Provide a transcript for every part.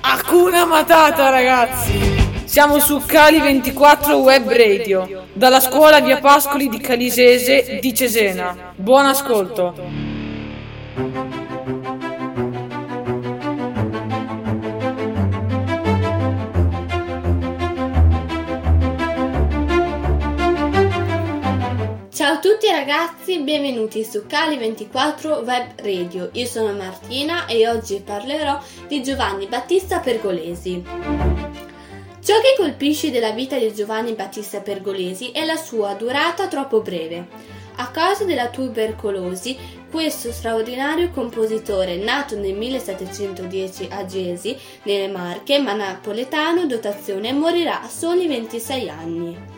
Hakuna Matata ragazzi! Siamo su Cali 24 Web Radio, dalla scuola Via Pascoli di Calisese di Cesena. Buon ascolto! A tutti ragazzi, benvenuti su Cali24 Web Radio. Io sono Martina e oggi parlerò di Giovanni Battista Pergolesi. Ciò che colpisce della vita di Giovanni Battista Pergolesi è la sua durata troppo breve. A causa della tubercolosi, questo straordinario compositore, nato nel 1710 a Gesi, nelle Marche, ma napoletano dotazione, morirà a soli 26 anni.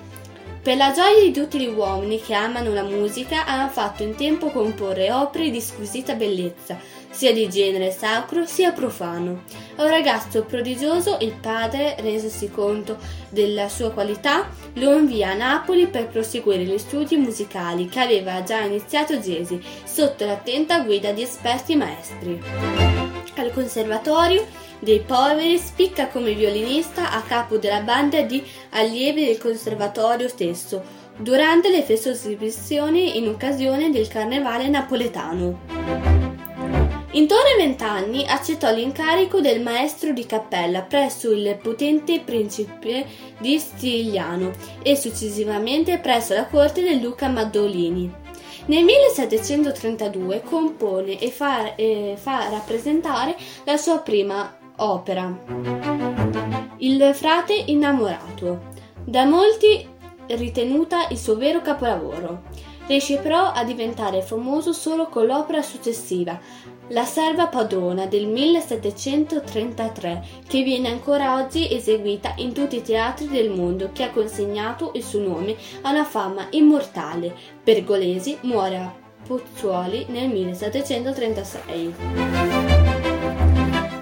Per la gioia di tutti gli uomini che amano la musica, ha fatto in tempo comporre opere di squisita bellezza, sia di genere sacro sia profano. È un ragazzo prodigioso, il padre, resosi conto della sua qualità, lo invia a Napoli per proseguire gli studi musicali che aveva già iniziato Gesi, sotto l'attenta guida di esperti maestri. Al conservatorio dei poveri spicca come violinista a capo della banda di allievi del conservatorio stesso, durante le festose esibizioni in occasione del carnevale napoletano. Intorno ai vent'anni accettò l'incarico del maestro di cappella presso il potente principe di Stigliano e successivamente presso la corte del duca Maddolini. Nel 1732 compone e fa, e fa rappresentare la sua prima opera. Il frate innamorato, da molti ritenuta il suo vero capolavoro. Riesce però a diventare famoso solo con l'opera successiva, La serva padrona del 1733, che viene ancora oggi eseguita in tutti i teatri del mondo, che ha consegnato il suo nome a una fama immortale. Pergolesi muore a Pozzuoli nel 1736.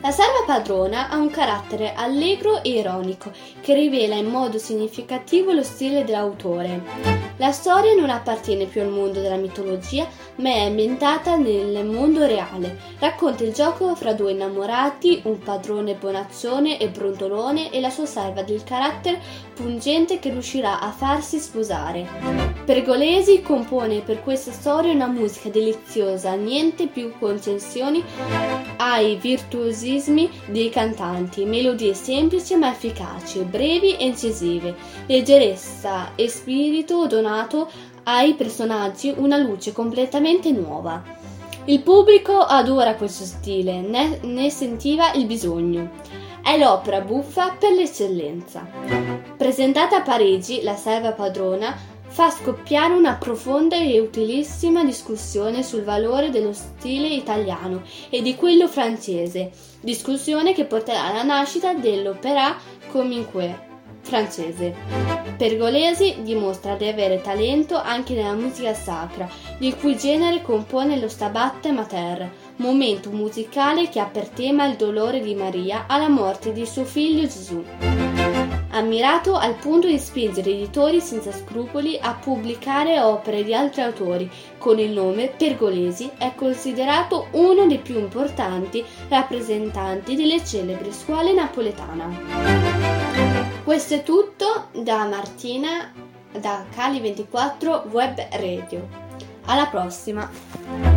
La serva padrona ha un carattere allegro e ironico che rivela in modo significativo lo stile dell'autore. La storia non appartiene più al mondo della mitologia, ma è ambientata nel mondo reale. Racconta il gioco fra due innamorati, un padrone bonaccione e brontolone e la sua serva del carattere pungente che riuscirà a farsi sposare. Pergolesi compone per questa storia una musica deliziosa, niente più concessioni ai virtuosismi dei cantanti, melodie semplici ma efficaci, brevi e incisive, leggerezza e spirito donato ai personaggi una luce completamente nuova. Il pubblico adora questo stile, ne, ne sentiva il bisogno. È l'opera buffa per l'eccellenza. Presentata a Parigi, la serva padrona fa scoppiare una profonda e utilissima discussione sul valore dello stile italiano e di quello francese, discussione che porterà alla nascita dell'opéra comique francese. Pergolesi dimostra di avere talento anche nella musica sacra, il cui genere compone lo Stabat Mater, momento musicale che ha per tema il dolore di Maria alla morte di suo figlio Gesù ammirato al punto di spingere editori senza scrupoli a pubblicare opere di altri autori con il nome Pergolesi, è considerato uno dei più importanti rappresentanti delle celebri scuole napoletana. Questo è tutto da Martina da Cali24 Web Radio. Alla prossima!